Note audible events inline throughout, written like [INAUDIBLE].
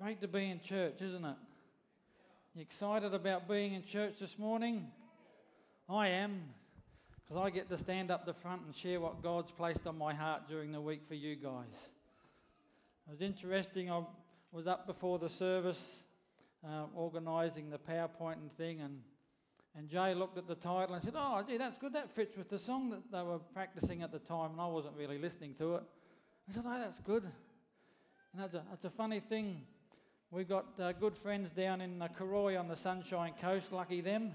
Great to be in church, isn't it? You excited about being in church this morning? I am, because I get to stand up the front and share what God's placed on my heart during the week for you guys. It was interesting. I was up before the service uh, organising the PowerPoint and thing, and, and Jay looked at the title and said, Oh, gee, that's good. That fits with the song that they were practicing at the time, and I wasn't really listening to it. I said, Oh, that's good. Know, it's a, it's a funny thing We've got uh, good friends down in uh, on the Sunshine Coast, lucky them.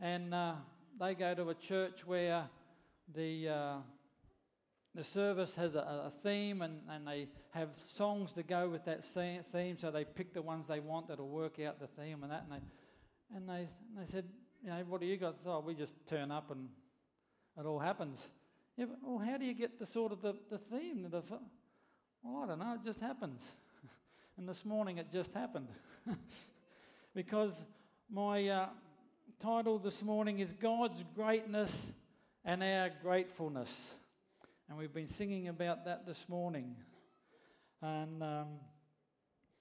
And uh, they go to a church where the, uh, the service has a, a, theme and, and they have songs to go with that theme, so they pick the ones they want that'll work out the theme and that. And they, and they, and they said, You know, what do you got? Oh, we just turn up and it all happens. Yeah, but well, how do you get the sort of the, the theme? The, well, I don't know, it just happens. And this morning it just happened. [LAUGHS] because my uh, title this morning is God's Greatness and Our Gratefulness. And we've been singing about that this morning. And um,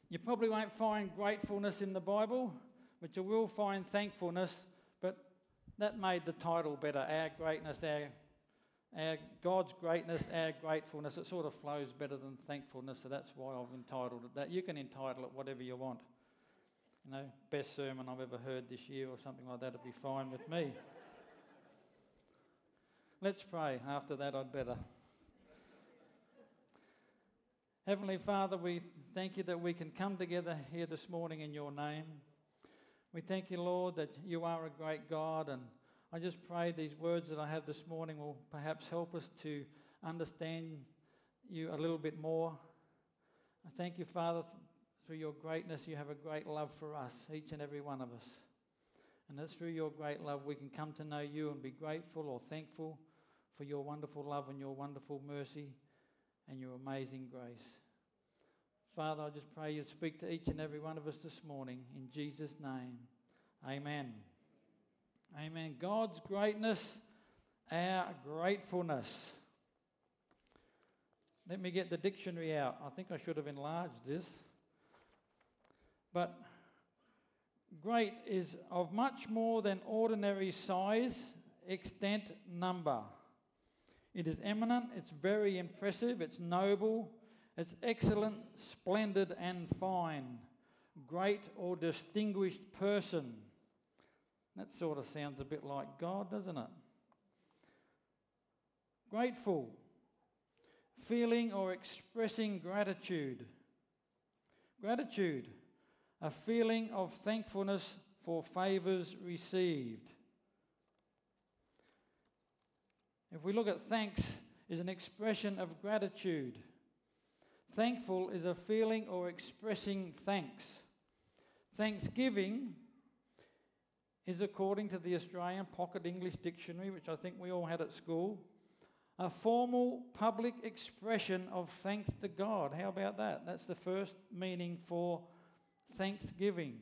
you probably won't find gratefulness in the Bible, but you will find thankfulness. But that made the title better Our Greatness, Our our God's greatness, our gratefulness, it sort of flows better than thankfulness, so that's why I've entitled it that. You can entitle it whatever you want. You know, best sermon I've ever heard this year or something like that would be fine with me. Let's pray. After that, I'd better. Heavenly Father, we thank you that we can come together here this morning in your name. We thank you, Lord, that you are a great God and I just pray these words that I have this morning will perhaps help us to understand you a little bit more. I thank you, Father, through your greatness, you have a great love for us, each and every one of us. And that through your great love, we can come to know you and be grateful or thankful for your wonderful love and your wonderful mercy and your amazing grace. Father, I just pray you speak to each and every one of us this morning. In Jesus' name, amen. Amen. God's greatness, our gratefulness. Let me get the dictionary out. I think I should have enlarged this. But great is of much more than ordinary size, extent, number. It is eminent, it's very impressive, it's noble, it's excellent, splendid, and fine. Great or distinguished person that sort of sounds a bit like God, doesn't it? Grateful, feeling or expressing gratitude. Gratitude, a feeling of thankfulness for favours received. If we look at thanks, is an expression of gratitude. Thankful is a feeling or expressing thanks. Thanksgiving is, according to the Australian Pocket English Dictionary, which I think we all had at school, a formal public expression of thanks to God. How about that? That's the first meaning for thanksgiving.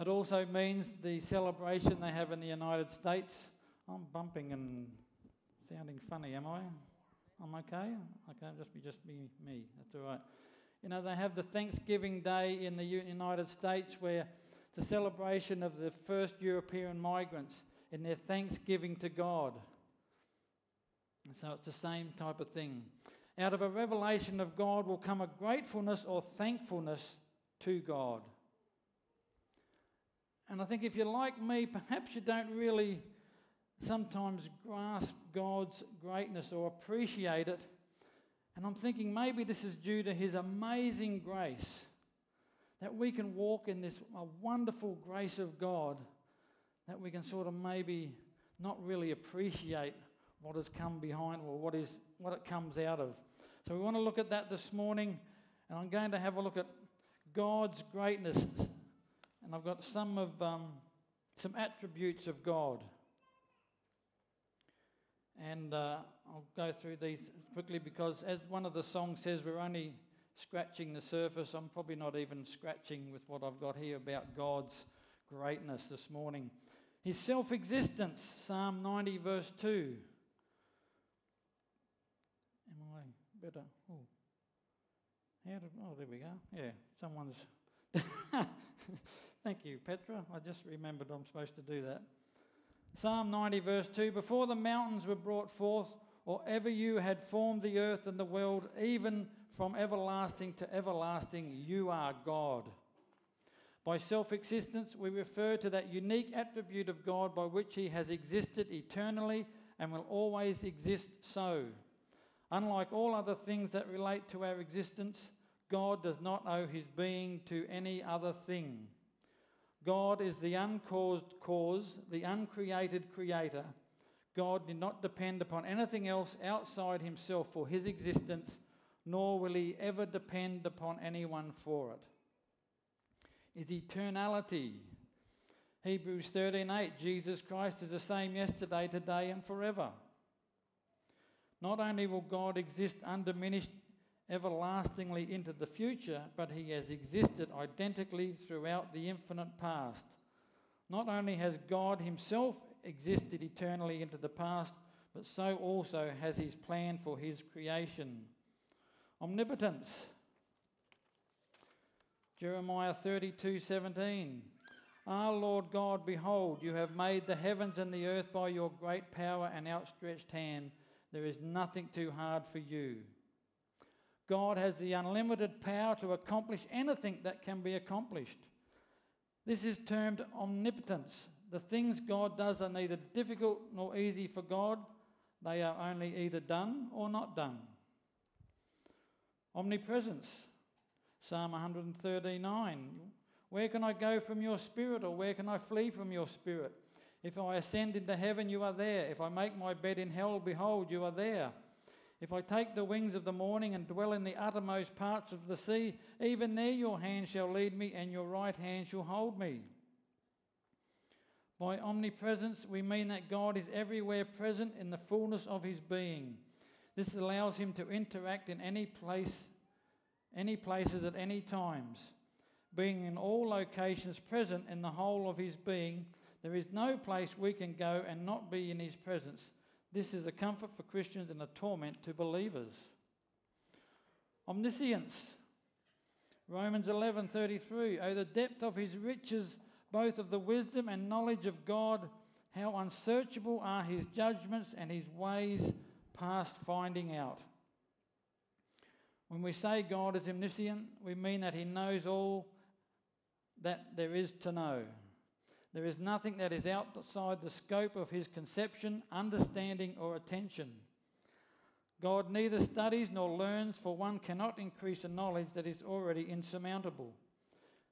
It also means the celebration they have in the United States. I'm bumping and sounding funny, am I? I'm okay? I can't just be just be me. That's all right. You know, they have the Thanksgiving Day in the United States where the celebration of the first European migrants in their thanksgiving to God. And so it's the same type of thing. Out of a revelation of God will come a gratefulness or thankfulness to God. And I think if you're like me, perhaps you don't really sometimes grasp God's greatness or appreciate it. And I'm thinking maybe this is due to His amazing grace that we can walk in this wonderful grace of God, that we can sort of maybe not really appreciate what has come behind or what is what it comes out of. So we want to look at that this morning, and I'm going to have a look at God's greatness, and I've got some of um, some attributes of God. And uh, I'll go through these quickly because, as one of the songs says, we're only scratching the surface. I'm probably not even scratching with what I've got here about God's greatness this morning. His self existence, Psalm 90, verse 2. Am I better? Oh. How did, oh, there we go. Yeah, someone's. [LAUGHS] Thank you, Petra. I just remembered I'm supposed to do that. Psalm 90, verse 2 Before the mountains were brought forth, or ever you had formed the earth and the world, even from everlasting to everlasting, you are God. By self existence, we refer to that unique attribute of God by which He has existed eternally and will always exist so. Unlike all other things that relate to our existence, God does not owe His being to any other thing. God is the uncaused cause, the uncreated creator. God did not depend upon anything else outside Himself for His existence, nor will He ever depend upon anyone for it is eternality. Hebrews 13:8 Jesus Christ is the same yesterday, today and forever. Not only will God exist undiminished everlastingly into the future, but he has existed identically throughout the infinite past. Not only has God himself existed eternally into the past, but so also has his plan for his creation. Omnipotence. Jeremiah 32 17. Ah, Lord God, behold, you have made the heavens and the earth by your great power and outstretched hand. There is nothing too hard for you. God has the unlimited power to accomplish anything that can be accomplished. This is termed omnipotence. The things God does are neither difficult nor easy for God, they are only either done or not done. Omnipresence. Psalm 139 Where can I go from your spirit, or where can I flee from your spirit? If I ascend into heaven, you are there. If I make my bed in hell, behold, you are there. If I take the wings of the morning and dwell in the uttermost parts of the sea, even there your hand shall lead me, and your right hand shall hold me. By omnipresence, we mean that God is everywhere present in the fullness of his being. This allows him to interact in any place any places at any times. Being in all locations present in the whole of his being, there is no place we can go and not be in his presence. This is a comfort for Christians and a torment to believers. Omniscience. Romans 11:33 Oh the depth of his riches both of the wisdom and knowledge of God how unsearchable are his judgments and his ways past finding out. When we say God is omniscient, we mean that He knows all that there is to know. There is nothing that is outside the scope of His conception, understanding, or attention. God neither studies nor learns, for one cannot increase a knowledge that is already insurmountable.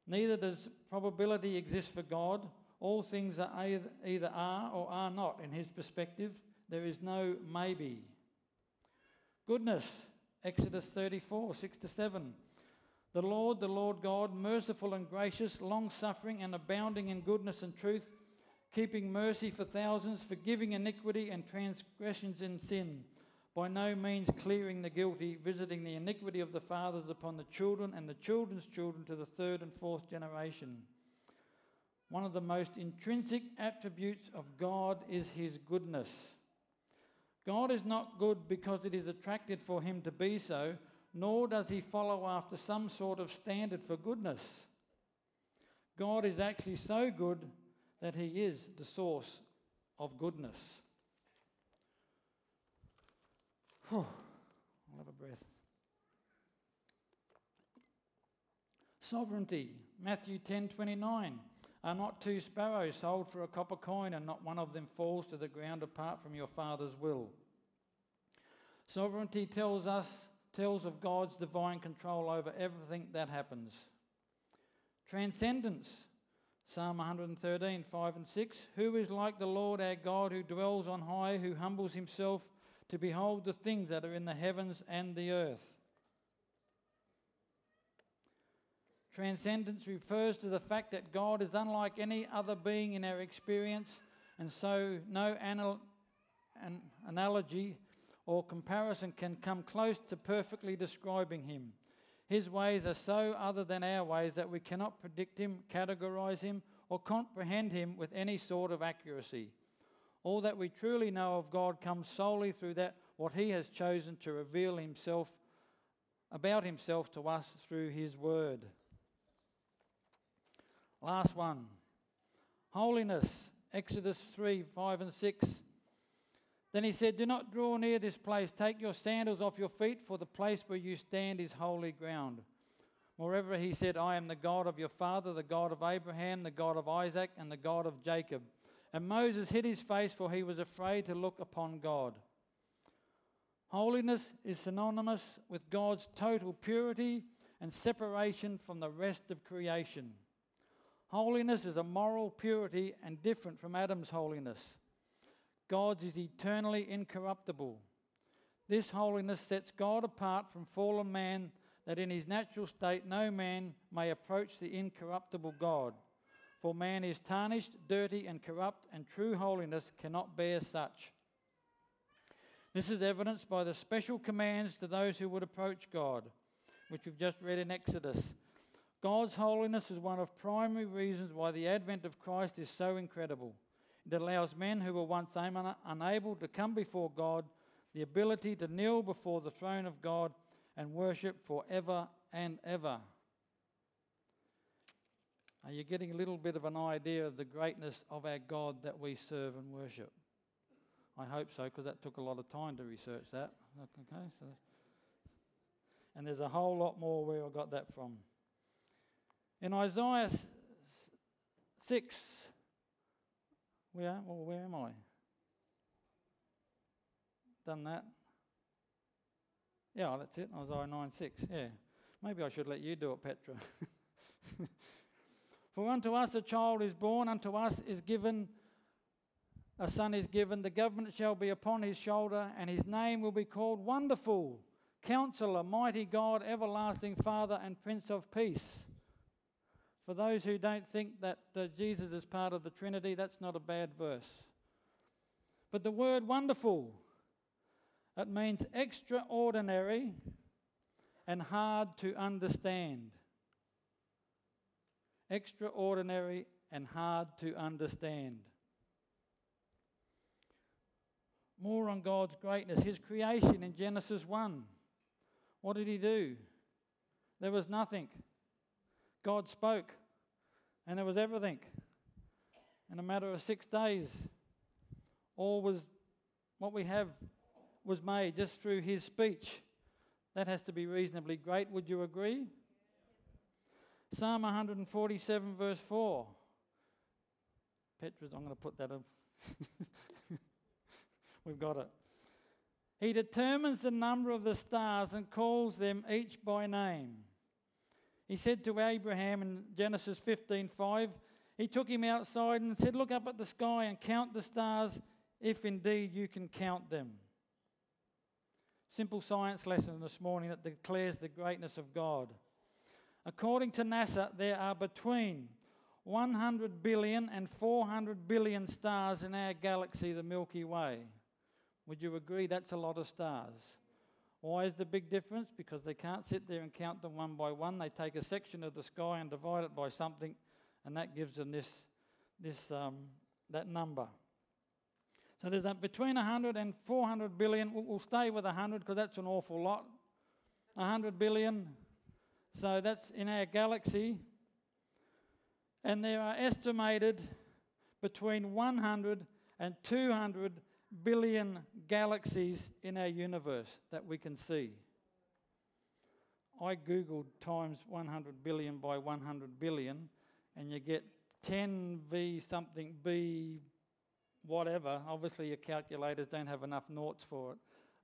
Neither does probability exist for God. All things are either, are or are not in His perspective. There is no maybe. Goodness. Exodus 34, 6 to 7. The Lord, the Lord God, merciful and gracious, long suffering and abounding in goodness and truth, keeping mercy for thousands, forgiving iniquity and transgressions in sin, by no means clearing the guilty, visiting the iniquity of the fathers upon the children and the children's children to the third and fourth generation. One of the most intrinsic attributes of God is his goodness. God is not good because it is attractive for him to be so, nor does he follow after some sort of standard for goodness. God is actually so good that he is the source of goodness. Whew. I'll have a breath. Sovereignty, Matthew 10 29. Are not two sparrows sold for a copper coin, and not one of them falls to the ground apart from your Father's will? Sovereignty tells us, tells of God's divine control over everything that happens. Transcendence, Psalm 113, 5 and 6. Who is like the Lord our God who dwells on high, who humbles himself to behold the things that are in the heavens and the earth? Transcendence refers to the fact that God is unlike any other being in our experience, and so no anal- an analogy or comparison can come close to perfectly describing him. His ways are so other than our ways that we cannot predict him, categorize him, or comprehend him with any sort of accuracy. All that we truly know of God comes solely through that what he has chosen to reveal himself about himself to us through his word. Last one holiness, Exodus 3 5 and 6. Then he said, Do not draw near this place. Take your sandals off your feet, for the place where you stand is holy ground. Moreover, he said, I am the God of your father, the God of Abraham, the God of Isaac, and the God of Jacob. And Moses hid his face, for he was afraid to look upon God. Holiness is synonymous with God's total purity and separation from the rest of creation. Holiness is a moral purity and different from Adam's holiness. God's is eternally incorruptible. This holiness sets God apart from fallen man, that in his natural state no man may approach the incorruptible God. For man is tarnished, dirty, and corrupt, and true holiness cannot bear such. This is evidenced by the special commands to those who would approach God, which we've just read in Exodus. God's holiness is one of primary reasons why the advent of Christ is so incredible. It allows men who were once unable to come before God the ability to kneel before the throne of God and worship forever and ever. Are you getting a little bit of an idea of the greatness of our God that we serve and worship? I hope so, because that took a lot of time to research that. Okay, so and there's a whole lot more where I got that from. In Isaiah 6, where, well, where am I? Done that? Yeah, that's it. Isaiah 9 6. Yeah. Maybe I should let you do it, Petra. [LAUGHS] For unto us a child is born, unto us is given, a son is given, the government shall be upon his shoulder, and his name will be called Wonderful, Counselor, Mighty God, Everlasting Father, and Prince of Peace. For those who don't think that uh, Jesus is part of the Trinity, that's not a bad verse. But the word wonderful, it means extraordinary and hard to understand. Extraordinary and hard to understand. More on God's greatness. His creation in Genesis 1. What did he do? There was nothing. God spoke, and there was everything. In a matter of six days, all was what we have was made just through his speech. That has to be reasonably great. Would you agree? Psalm 147, verse 4. Petra's, I'm going to put that up. [LAUGHS] We've got it. He determines the number of the stars and calls them each by name. He said to Abraham in Genesis 15:5, he took him outside and said, "Look up at the sky and count the stars, if indeed you can count them." Simple science lesson this morning that declares the greatness of God. According to NASA, there are between 100 billion and 400 billion stars in our galaxy, the Milky Way. Would you agree that's a lot of stars? Why is the big difference? Because they can't sit there and count them one by one. They take a section of the sky and divide it by something, and that gives them this, this um, that number. So there's a, between 100 and 400 billion. We'll stay with 100 because that's an awful lot. 100 billion. So that's in our galaxy. And there are estimated between 100 and 200 billion galaxies in our universe that we can see. I googled times 100 billion by 100 billion, and you get 10 V something B whatever. Obviously, your calculators don't have enough noughts for it.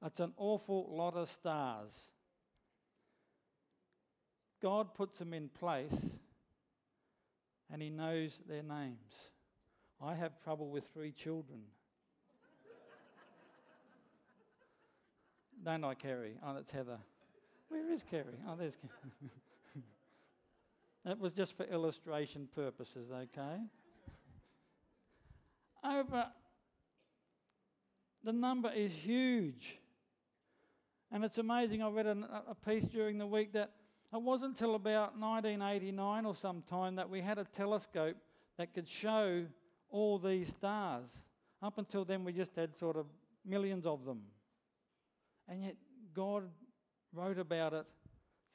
It's an awful lot of stars. God puts them in place and He knows their names. I have trouble with three children. Don't I, Kerry? Oh, that's Heather. Where is Kerry? Oh, there's Kerry. [LAUGHS] that was just for illustration purposes, okay? Over, the number is huge. And it's amazing. I read a, a piece during the week that it wasn't until about 1989 or sometime that we had a telescope that could show all these stars. Up until then, we just had sort of millions of them. And yet, God wrote about it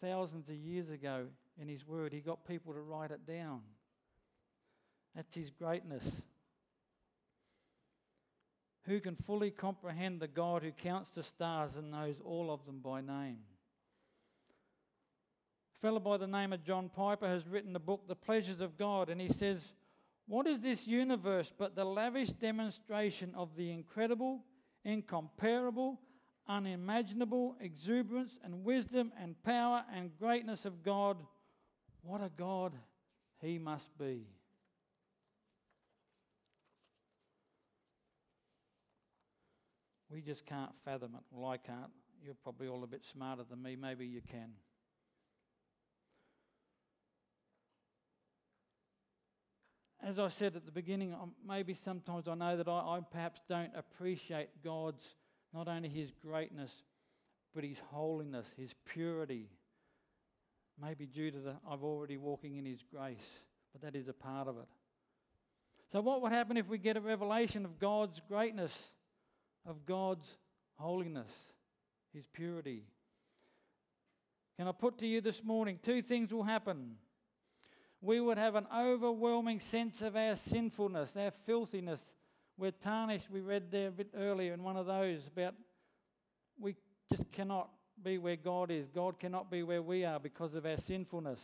thousands of years ago in His Word. He got people to write it down. That's His greatness. Who can fully comprehend the God who counts the stars and knows all of them by name? A fellow by the name of John Piper has written the book, The Pleasures of God, and he says, What is this universe but the lavish demonstration of the incredible, incomparable, unimaginable exuberance and wisdom and power and greatness of God? What a God he must be. We just can't fathom it. Well, I can't. You're probably all a bit smarter than me. Maybe you can. As I said at the beginning, um, maybe sometimes I know that I, I perhaps don't appreciate God's, not only His greatness, but His holiness, His purity. Maybe due to the I've already walking in His grace, but that is a part of it. So, what would happen if we get a revelation of God's greatness? of God's holiness, His purity. Can I put to you this morning two things will happen? We would have an overwhelming sense of our sinfulness, our filthiness. We're tarnished. We read there a bit earlier in one of those about we just cannot be where God is. God cannot be where we are because of our sinfulness.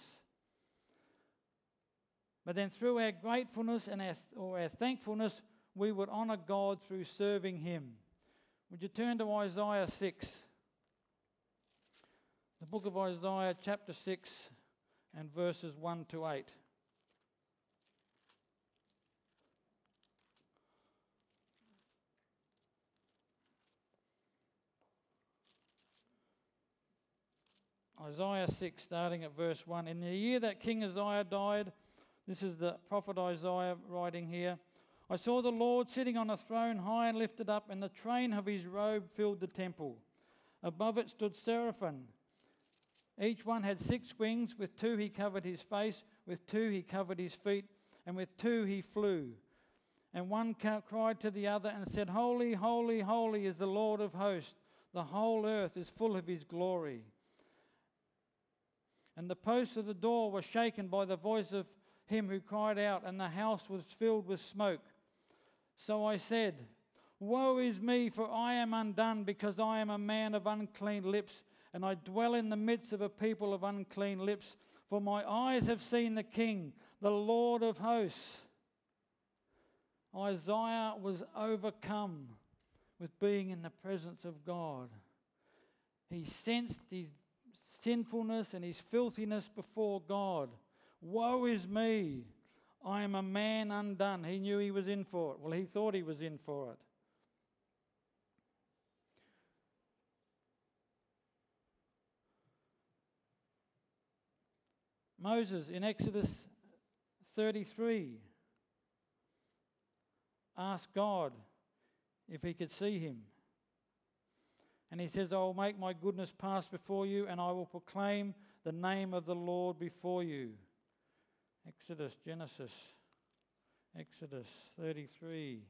But then through our gratefulness and our, or our thankfulness, we would honour God through serving Him. Would you turn to Isaiah 6? The book of Isaiah, chapter 6, and verses 1 to 8. Isaiah 6, starting at verse 1. In the year that King Uzziah died, this is the prophet Isaiah writing here. I saw the Lord sitting on a throne high and lifted up, and the train of his robe filled the temple. Above it stood seraphim. Each one had six wings. With two he covered his face, with two he covered his feet, and with two he flew. And one cried to the other and said, Holy, holy, holy is the Lord of hosts. The whole earth is full of his glory. And the posts of the door were shaken by the voice of him who cried out, and the house was filled with smoke. So I said, Woe is me, for I am undone, because I am a man of unclean lips, and I dwell in the midst of a people of unclean lips. For my eyes have seen the King, the Lord of hosts. Isaiah was overcome with being in the presence of God. He sensed his sinfulness and his filthiness before God. Woe is me! I am a man undone. He knew he was in for it. Well, he thought he was in for it. Moses in Exodus 33 asked God if he could see him. And he says, I will make my goodness pass before you, and I will proclaim the name of the Lord before you. Exodus, Genesis, Exodus 33.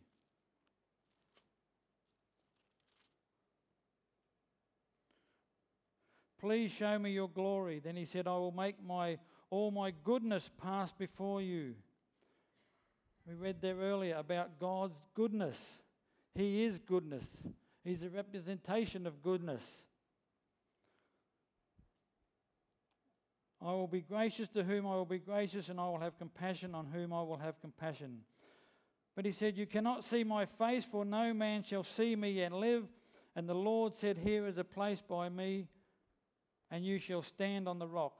Please show me your glory. Then he said, I will make my all my goodness pass before you. We read there earlier about God's goodness. He is goodness. He's a representation of goodness. I will be gracious to whom I will be gracious, and I will have compassion on whom I will have compassion. But he said, You cannot see my face, for no man shall see me and live. And the Lord said, Here is a place by me, and you shall stand on the rock.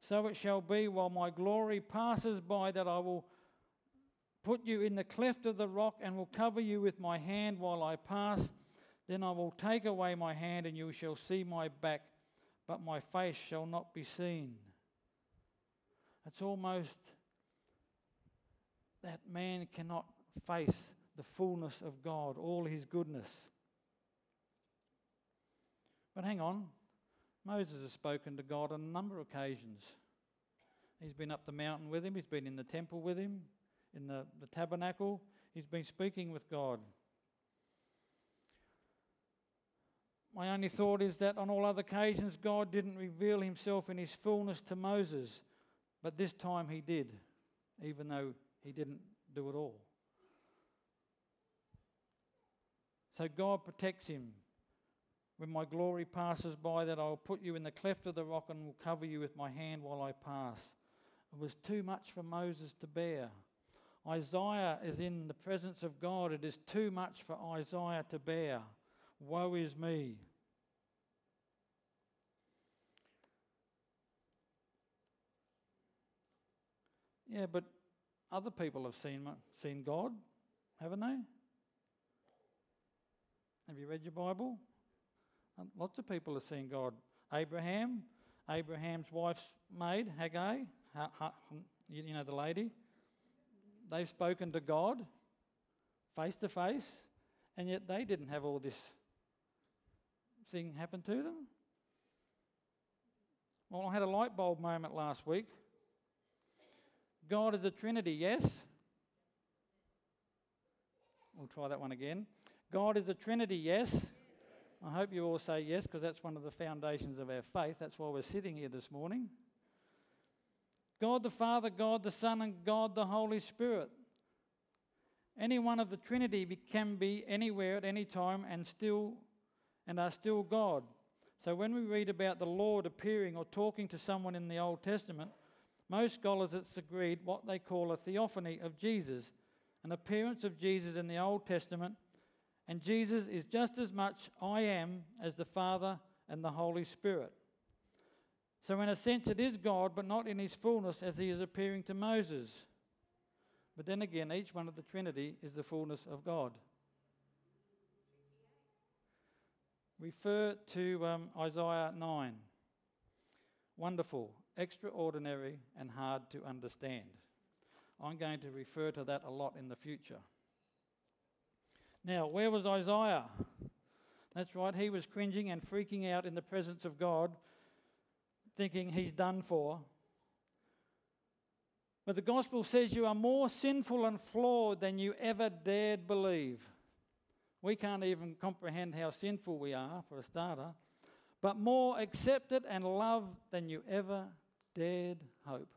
So it shall be while my glory passes by that I will put you in the cleft of the rock and will cover you with my hand while I pass. Then I will take away my hand, and you shall see my back, but my face shall not be seen. It's almost that man cannot face the fullness of God, all his goodness. But hang on, Moses has spoken to God on a number of occasions. He's been up the mountain with him, he's been in the temple with him, in the, the tabernacle, he's been speaking with God. My only thought is that on all other occasions, God didn't reveal himself in his fullness to Moses, but this time he did, even though he didn't do it all. So God protects him. When my glory passes by, that I will put you in the cleft of the rock and will cover you with my hand while I pass. It was too much for Moses to bear. Isaiah is in the presence of God. It is too much for Isaiah to bear. Woe is me. Yeah, but other people have seen, seen God, haven't they? Have you read your Bible? Uh, lots of people have seen God. Abraham, Abraham's wife's maid, Hagar, you know the lady, they've spoken to God face to face, and yet they didn't have all this thing happen to them. Well, I had a light bulb moment last week. God is a Trinity, yes? We'll try that one again. God is a Trinity, yes? I hope you all say yes, because that's one of the foundations of our faith. That's why we're sitting here this morning. God the Father, God the Son, and God the Holy Spirit. Any one of the Trinity can be anywhere at any time and still and are still God. So when we read about the Lord appearing or talking to someone in the Old Testament, most scholars have agreed what they call a theophany of Jesus, an appearance of Jesus in the Old Testament, and Jesus is just as much I am as the Father and the Holy Spirit. So, in a sense, it is God, but not in his fullness as he is appearing to Moses. But then again, each one of the Trinity is the fullness of God. Refer to um, Isaiah 9. Wonderful, extraordinary, and hard to understand. I'm going to refer to that a lot in the future. Now, where was Isaiah? That's right, he was cringing and freaking out in the presence of God thinking he's done for. But the gospel says you are more sinful and flawed than you ever dared believe. We can't even comprehend how sinful we are, for a starter, but more accepted and loved than you ever dared hope.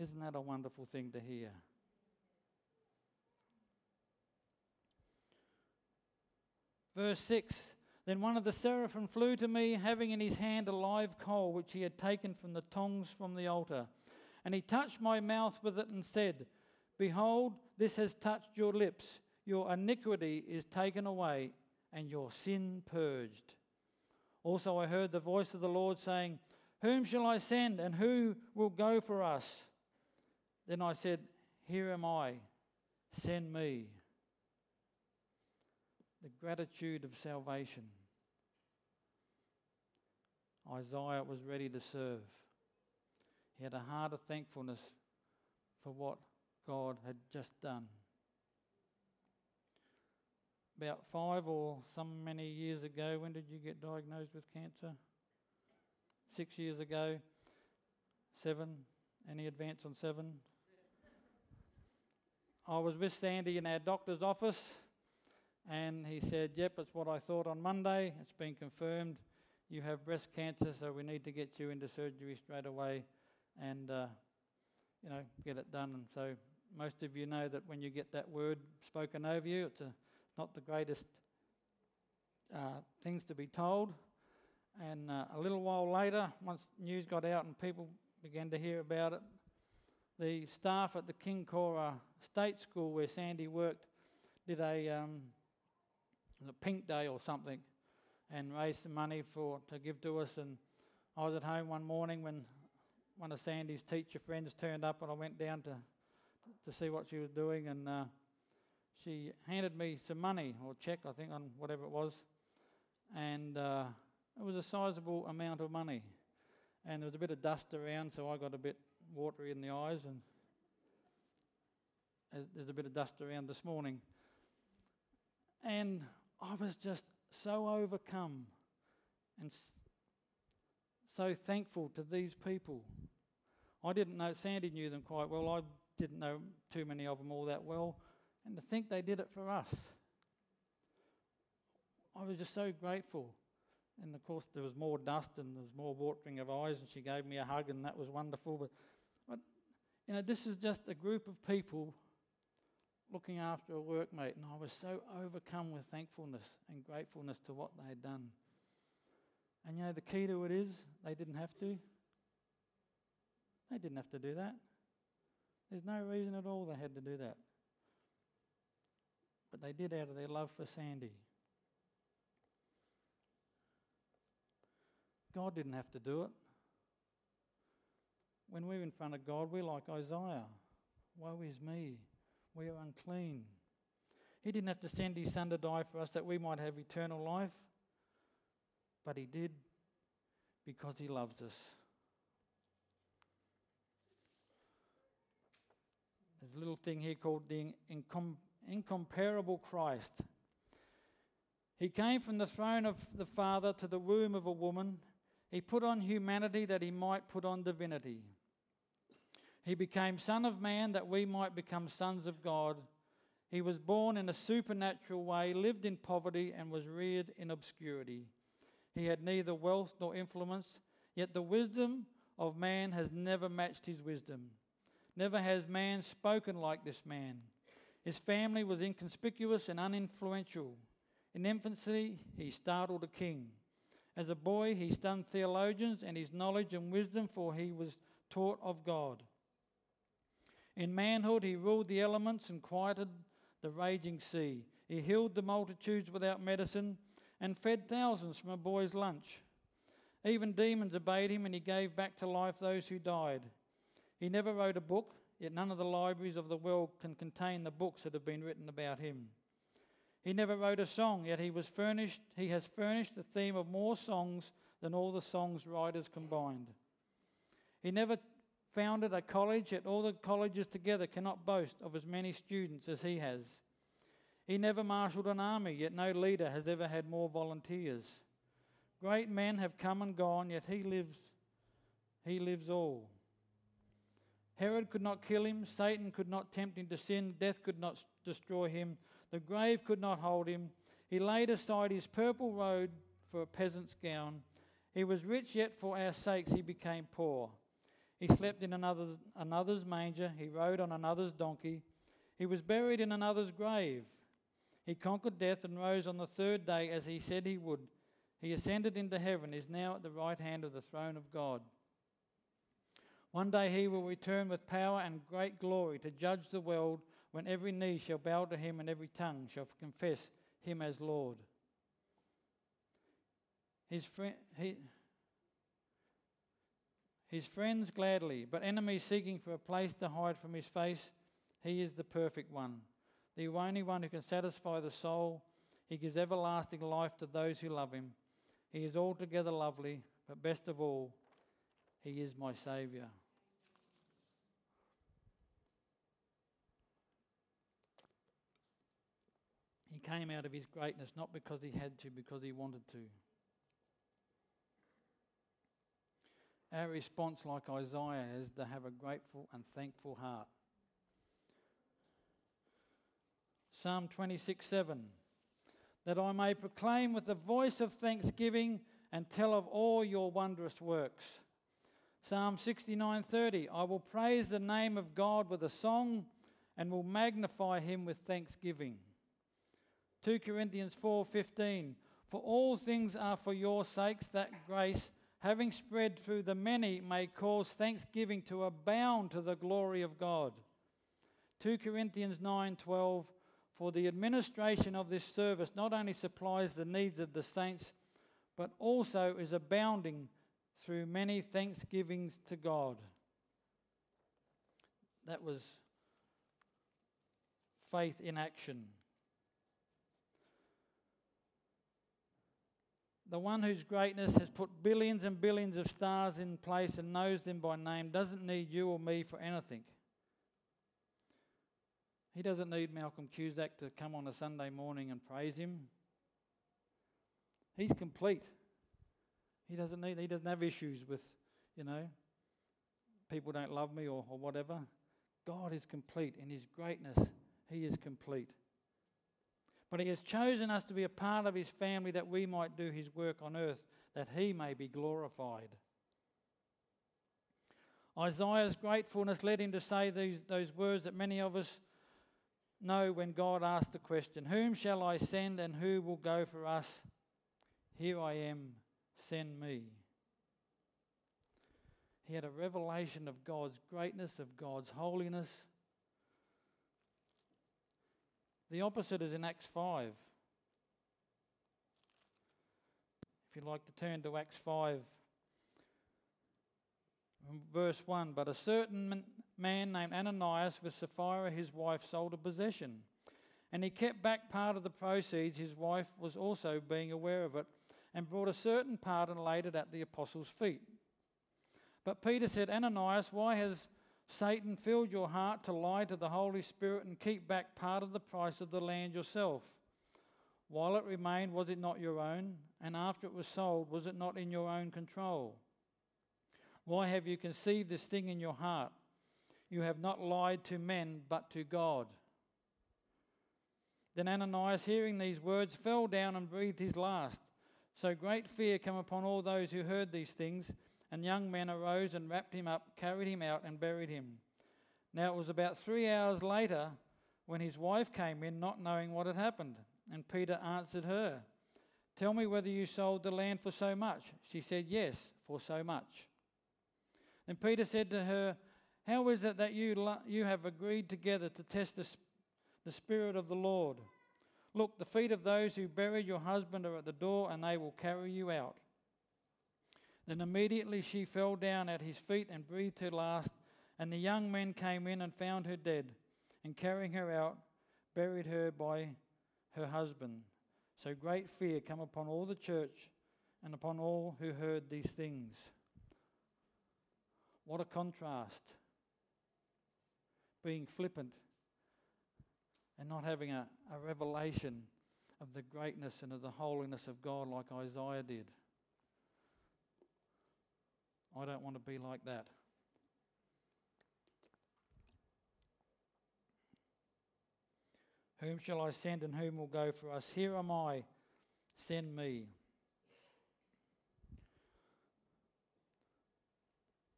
Isn't that a wonderful thing to hear? Verse 6 then one of the seraphim flew to me, having in his hand a live coal which he had taken from the tongs from the altar. And he touched my mouth with it and said, Behold, this has touched your lips. Your iniquity is taken away, and your sin purged. Also, I heard the voice of the Lord saying, Whom shall I send, and who will go for us? Then I said, Here am I, send me the gratitude of salvation. Isaiah was ready to serve. He had a heart of thankfulness for what God had just done. About five or some many years ago, when did you get diagnosed with cancer? Six years ago? Seven? Any advance on seven? I was with Sandy in our doctor's office and he said, Yep, it's what I thought on Monday. It's been confirmed. You have breast cancer, so we need to get you into surgery straight away and, uh, you know, get it done. And so most of you know that when you get that word spoken over you, it's a, not the greatest uh, things to be told. And uh, a little while later, once news got out and people began to hear about it, the staff at the Kin Kora State School where Sandy worked did a um, a pink day or something and raised some money for to give to us. And I was at home one morning when one of Sandy's teacher friends turned up, and I went down to to see what she was doing, and uh, she handed me some money or check, I think, on whatever it was, and uh, it was a sizable amount of money. And there was a bit of dust around, so I got a bit watery in the eyes, and there's a bit of dust around this morning. And I was just so overcome and so thankful to these people. I didn't know, Sandy knew them quite well. I didn't know too many of them all that well. And to think they did it for us. I was just so grateful. And of course, there was more dust and there was more watering of eyes, and she gave me a hug, and that was wonderful. But, but you know, this is just a group of people looking after a workmate, and I was so overcome with thankfulness and gratefulness to what they had done. And you know, the key to it is they didn't have to. They didn't have to do that. There's no reason at all they had to do that. But they did out of their love for Sandy. God didn't have to do it. When we're in front of God, we're like Isaiah. Woe is me. We are unclean. He didn't have to send his son to die for us that we might have eternal life, but he did because he loves us. There's a little thing here called the incom- incomparable Christ. He came from the throne of the Father to the womb of a woman. He put on humanity that he might put on divinity. He became Son of Man that we might become sons of God. He was born in a supernatural way, lived in poverty, and was reared in obscurity. He had neither wealth nor influence, yet the wisdom of man has never matched his wisdom. Never has man spoken like this man. His family was inconspicuous and uninfluential. In infancy, he startled a king. As a boy, he stunned theologians and his knowledge and wisdom, for he was taught of God. In manhood, he ruled the elements and quieted the raging sea. He healed the multitudes without medicine and fed thousands from a boy's lunch. Even demons obeyed him, and he gave back to life those who died. He never wrote a book, yet none of the libraries of the world can contain the books that have been written about him. He never wrote a song, yet he was furnished he has furnished the theme of more songs than all the songs writers combined. He never founded a college, yet all the colleges together cannot boast of as many students as he has. He never marshaled an army, yet no leader has ever had more volunteers. Great men have come and gone, yet he lives, he lives all. Herod could not kill him, Satan could not tempt him to sin, death could not destroy him, the grave could not hold him. He laid aside his purple robe for a peasant's gown. He was rich, yet for our sakes he became poor. He slept in another, another's manger. He rode on another's donkey. He was buried in another's grave. He conquered death and rose on the third day as he said he would. He ascended into heaven, is now at the right hand of the throne of God. One day he will return with power and great glory to judge the world when every knee shall bow to him and every tongue shall confess him as Lord. His he, his friends gladly, but enemies seeking for a place to hide from his face. He is the perfect one, the only one who can satisfy the soul. He gives everlasting life to those who love him. He is altogether lovely, but best of all, he is my Saviour. Came out of his greatness not because he had to, because he wanted to. Our response, like Isaiah, is to have a grateful and thankful heart. Psalm 26 7 That I may proclaim with the voice of thanksgiving and tell of all your wondrous works. Psalm 69:30 I will praise the name of God with a song and will magnify him with thanksgiving. 2 Corinthians 4:15 For all things are for your sakes that grace having spread through the many, may cause thanksgiving to abound to the glory of God. 2 Corinthians 9:12 For the administration of this service not only supplies the needs of the saints, but also is abounding through many thanksgivings to God. That was faith in action. The one whose greatness has put billions and billions of stars in place and knows them by name, doesn't need you or me for anything. He doesn't need Malcolm Cusack to come on a Sunday morning and praise him. He's complete. He doesn't need he doesn't have issues with, you know, people don't love me or, or whatever. God is complete in his greatness. He is complete. But he has chosen us to be a part of his family that we might do his work on earth, that he may be glorified. Isaiah's gratefulness led him to say these, those words that many of us know when God asked the question Whom shall I send and who will go for us? Here I am, send me. He had a revelation of God's greatness, of God's holiness. The opposite is in Acts 5. If you'd like to turn to Acts 5, um, verse 1 But a certain man named Ananias with Sapphira, his wife, sold a possession. And he kept back part of the proceeds. His wife was also being aware of it, and brought a certain part and laid it at the apostles' feet. But Peter said, Ananias, why has Satan filled your heart to lie to the Holy Spirit and keep back part of the price of the land yourself? While it remained, was it not your own? And after it was sold, was it not in your own control? Why have you conceived this thing in your heart? You have not lied to men, but to God. Then Ananias, hearing these words, fell down and breathed his last. So great fear came upon all those who heard these things, and young men arose and wrapped him up, carried him out, and buried him. Now it was about three hours later when his wife came in, not knowing what had happened. And Peter answered her, Tell me whether you sold the land for so much. She said, Yes, for so much. Then Peter said to her, How is it that you, you have agreed together to test the, the Spirit of the Lord? Look, the feet of those who buried your husband are at the door, and they will carry you out. Then immediately she fell down at his feet and breathed her last. And the young men came in and found her dead, and carrying her out, buried her by her husband. So great fear came upon all the church and upon all who heard these things. What a contrast. Being flippant and not having a, a revelation of the greatness and of the holiness of God like Isaiah did. I don't want to be like that. Whom shall I send and whom will go for us? Here am I, send me.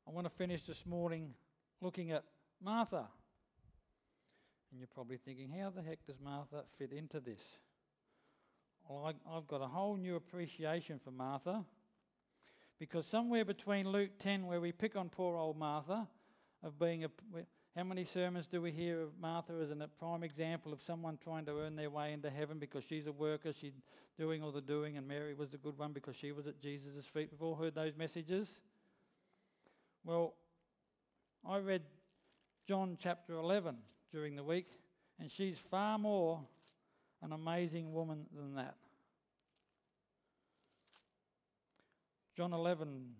I want to finish this morning looking at Martha. And you're probably thinking, how the heck does Martha fit into this? Well, I, have got a whole new appreciation for Martha because somewhere between Luke 10, where we pick on poor old Martha, of being a. How many sermons do we hear of Martha as a prime example of someone trying to earn their way into heaven because she's a worker, she's doing all the doing, and Mary was the good one because she was at Jesus' feet? We've all heard those messages. Well, I read John chapter 11 during the week, and she's far more an amazing woman than that. John 11,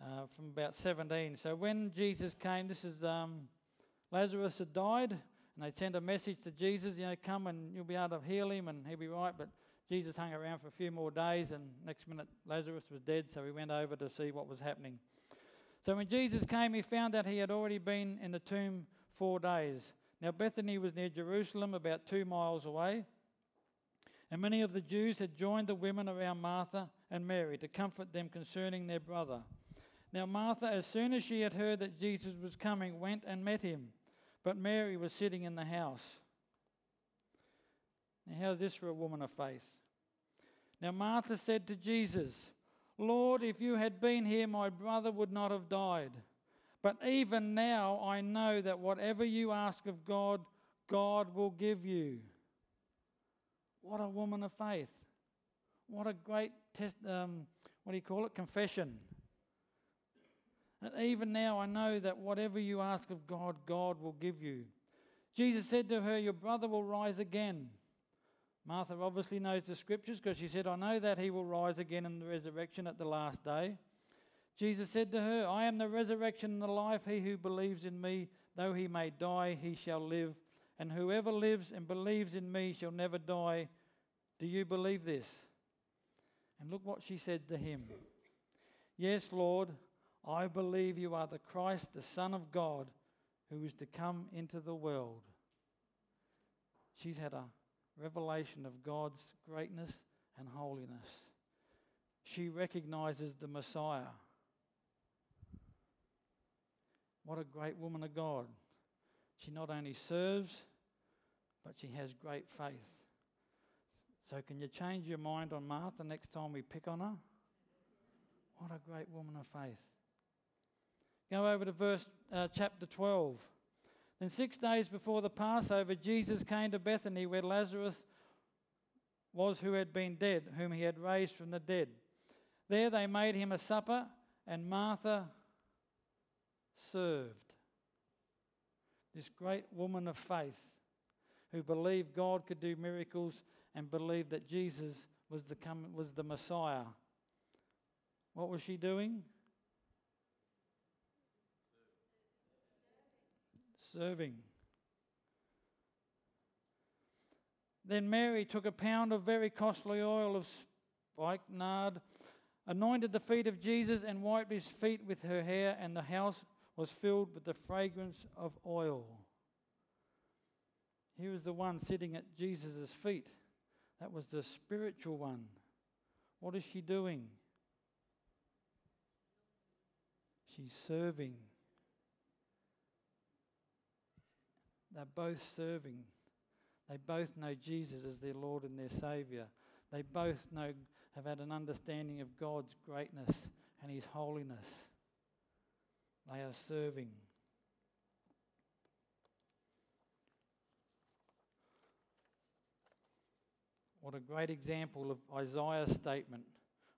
uh, from about 17. So when Jesus came, this is um, Lazarus had died, and they sent a message to Jesus, you know, come and you'll be able to heal him and he'll be right. But Jesus hung around for a few more days, and next minute Lazarus was dead, so he went over to see what was happening. So when Jesus came, he found that he had already been in the tomb four days. Now, Bethany was near Jerusalem, about two miles away. And many of the Jews had joined the women around Martha and Mary to comfort them concerning their brother. Now, Martha, as soon as she had heard that Jesus was coming, went and met him. But Mary was sitting in the house. Now, how's this for a woman of faith? Now, Martha said to Jesus, Lord, if you had been here, my brother would not have died. But even now I know that whatever you ask of God, God will give you. What a woman of faith. What a great test, um, what do you call it? Confession. And even now I know that whatever you ask of God, God will give you. Jesus said to her, Your brother will rise again. Martha obviously knows the scriptures because she said, I know that he will rise again in the resurrection at the last day. Jesus said to her, I am the resurrection and the life. He who believes in me, though he may die, he shall live. And whoever lives and believes in me shall never die. Do you believe this? And look what she said to him Yes, Lord, I believe you are the Christ, the Son of God, who is to come into the world. She's had a revelation of God's greatness and holiness. She recognizes the Messiah. What a great woman of God. She not only serves, but she has great faith. So, can you change your mind on Martha next time we pick on her? What a great woman of faith. Go over to verse uh, chapter 12. Then, six days before the Passover, Jesus came to Bethany where Lazarus was who had been dead, whom he had raised from the dead. There they made him a supper, and Martha served. This great woman of faith who believed God could do miracles and believed that Jesus was the, was the Messiah. What was she doing? Serving. Then Mary took a pound of very costly oil of spikenard, anointed the feet of Jesus, and wiped his feet with her hair, and the house was filled with the fragrance of oil. Here is the one sitting at Jesus' feet. That was the spiritual one. What is she doing? She's serving. They're both serving. They both know Jesus as their Lord and their Saviour. They both know, have had an understanding of God's greatness and His holiness. They are serving. What a great example of Isaiah's statement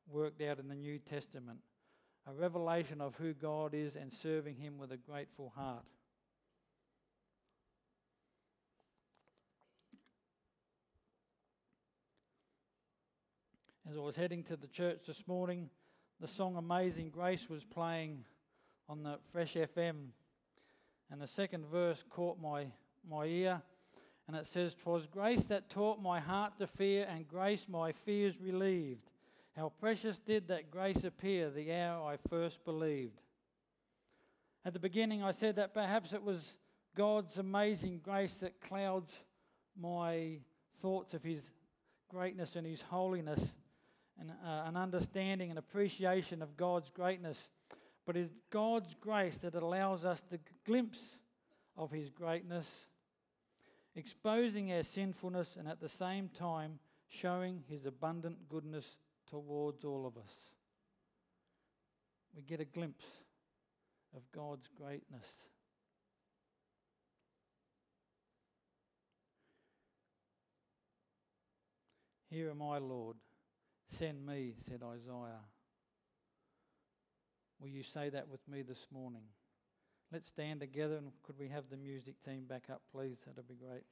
worked out in the New Testament. A revelation of who God is and serving Him with a grateful heart. As I was heading to the church this morning, the song Amazing Grace was playing on the Fresh FM. And the second verse caught my, my ear. And it says, "'Twas grace that taught my heart to fear, and grace my fears relieved. How precious did that grace appear the hour I first believed. At the beginning, I said that perhaps it was God's amazing grace that clouds my thoughts of His greatness and His holiness, and uh, an understanding and appreciation of God's greatness but it's God's grace that allows us the glimpse of His greatness, exposing our sinfulness and at the same time showing His abundant goodness towards all of us. We get a glimpse of God's greatness. Here am I, Lord. Send me, said Isaiah. Will you say that with me this morning? Let's stand together and could we have the music team back up, please? That'd be great.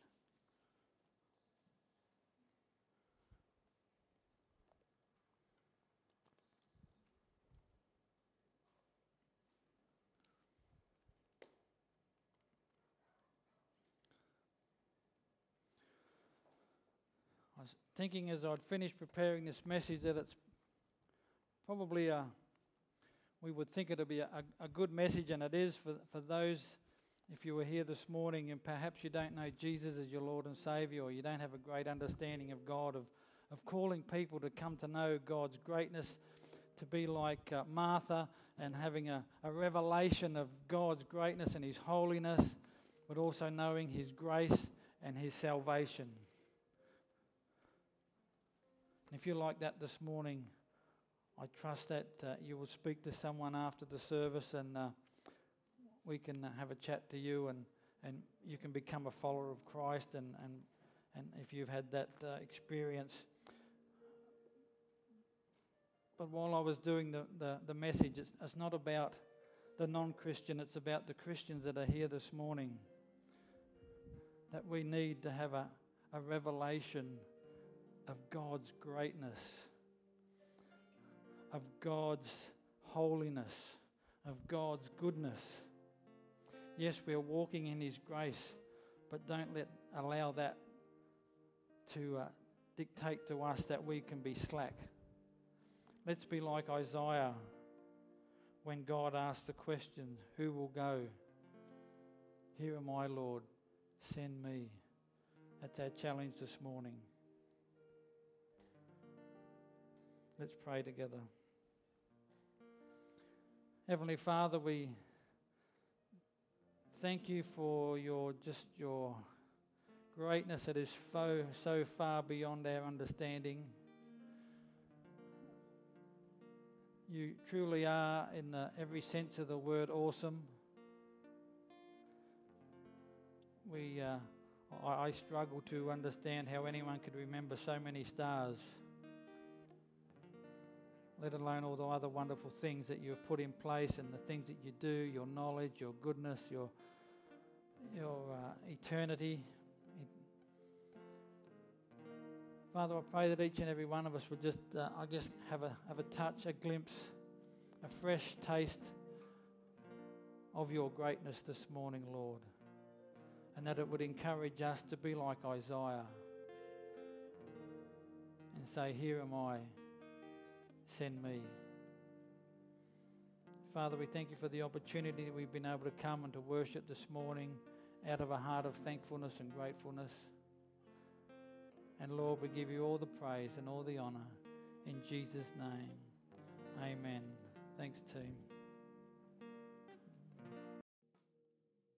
I was thinking as I'd finished preparing this message that it's probably a we would think it would be a, a, good message, and it is for, for those, if you were here this morning and perhaps you don't know Jesus as your Lord and Savior, or you don't have a great understanding of God, of, of calling people to come to know God's greatness, to be like uh, Martha and having a, a revelation of God's greatness and His holiness, but also knowing His grace and His salvation. If you're like that this morning, I trust that uh, you will speak to someone after the service and uh, we can uh, have a chat to you and, and you can become a follower of Christ. And, and, and if you've had that uh, experience, but while I was doing the, the, the message, it's, it's not about the non Christian, it's about the Christians that are here this morning. That we need to have a, a revelation of God's greatness of God's holiness, of God's goodness. Yes, we're walking in His grace, but don't let allow that to uh, dictate to us that we can be slack. Let's be like Isaiah when God asked the question, Who will go? Here am I, Lord, send me. That's our challenge this morning. Let's pray together. Heavenly Father, we thank you for your just your greatness that is fo- so far beyond our understanding. You truly are, in the, every sense of the word, awesome. We, uh, I, I struggle to understand how anyone could remember so many stars, let alone all the other wonderful things that you have put in place and the things that you do, your knowledge, your goodness, your, your uh, eternity. Father, I pray that each and every one of us would just, uh, I guess, have a, have a touch, a glimpse, a fresh taste of your greatness this morning, Lord. And that it would encourage us to be like Isaiah and say, Here am I, send me. Father, we thank you for the opportunity that we've been able to come and to worship this morning out of a heart of thankfulness and gratefulness. And Lord, we give you all the praise and all the honour in Jesus' name. Amen. Thanks, team.